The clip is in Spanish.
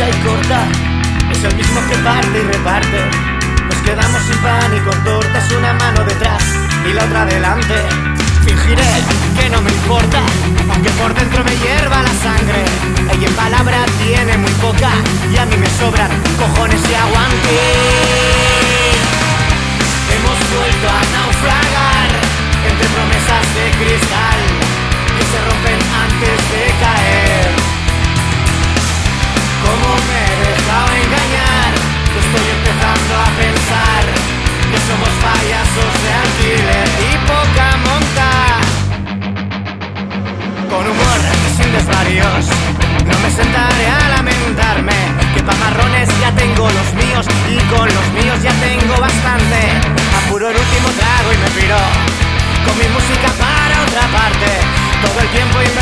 es el mismo que parte y reparte. Nos quedamos sin pan y con tortas, una mano detrás y la otra delante. Fingiré que no me importa, aunque por dentro me hierva la sangre. Ella en palabra tiene muy poca y a mí me sobran cojones y aguante. No me sentaré a lamentarme. Que pa' marrones ya tengo los míos y con los míos ya tengo bastante. Apuro el último trago y me piro con mi música para otra parte. Todo el tiempo invertido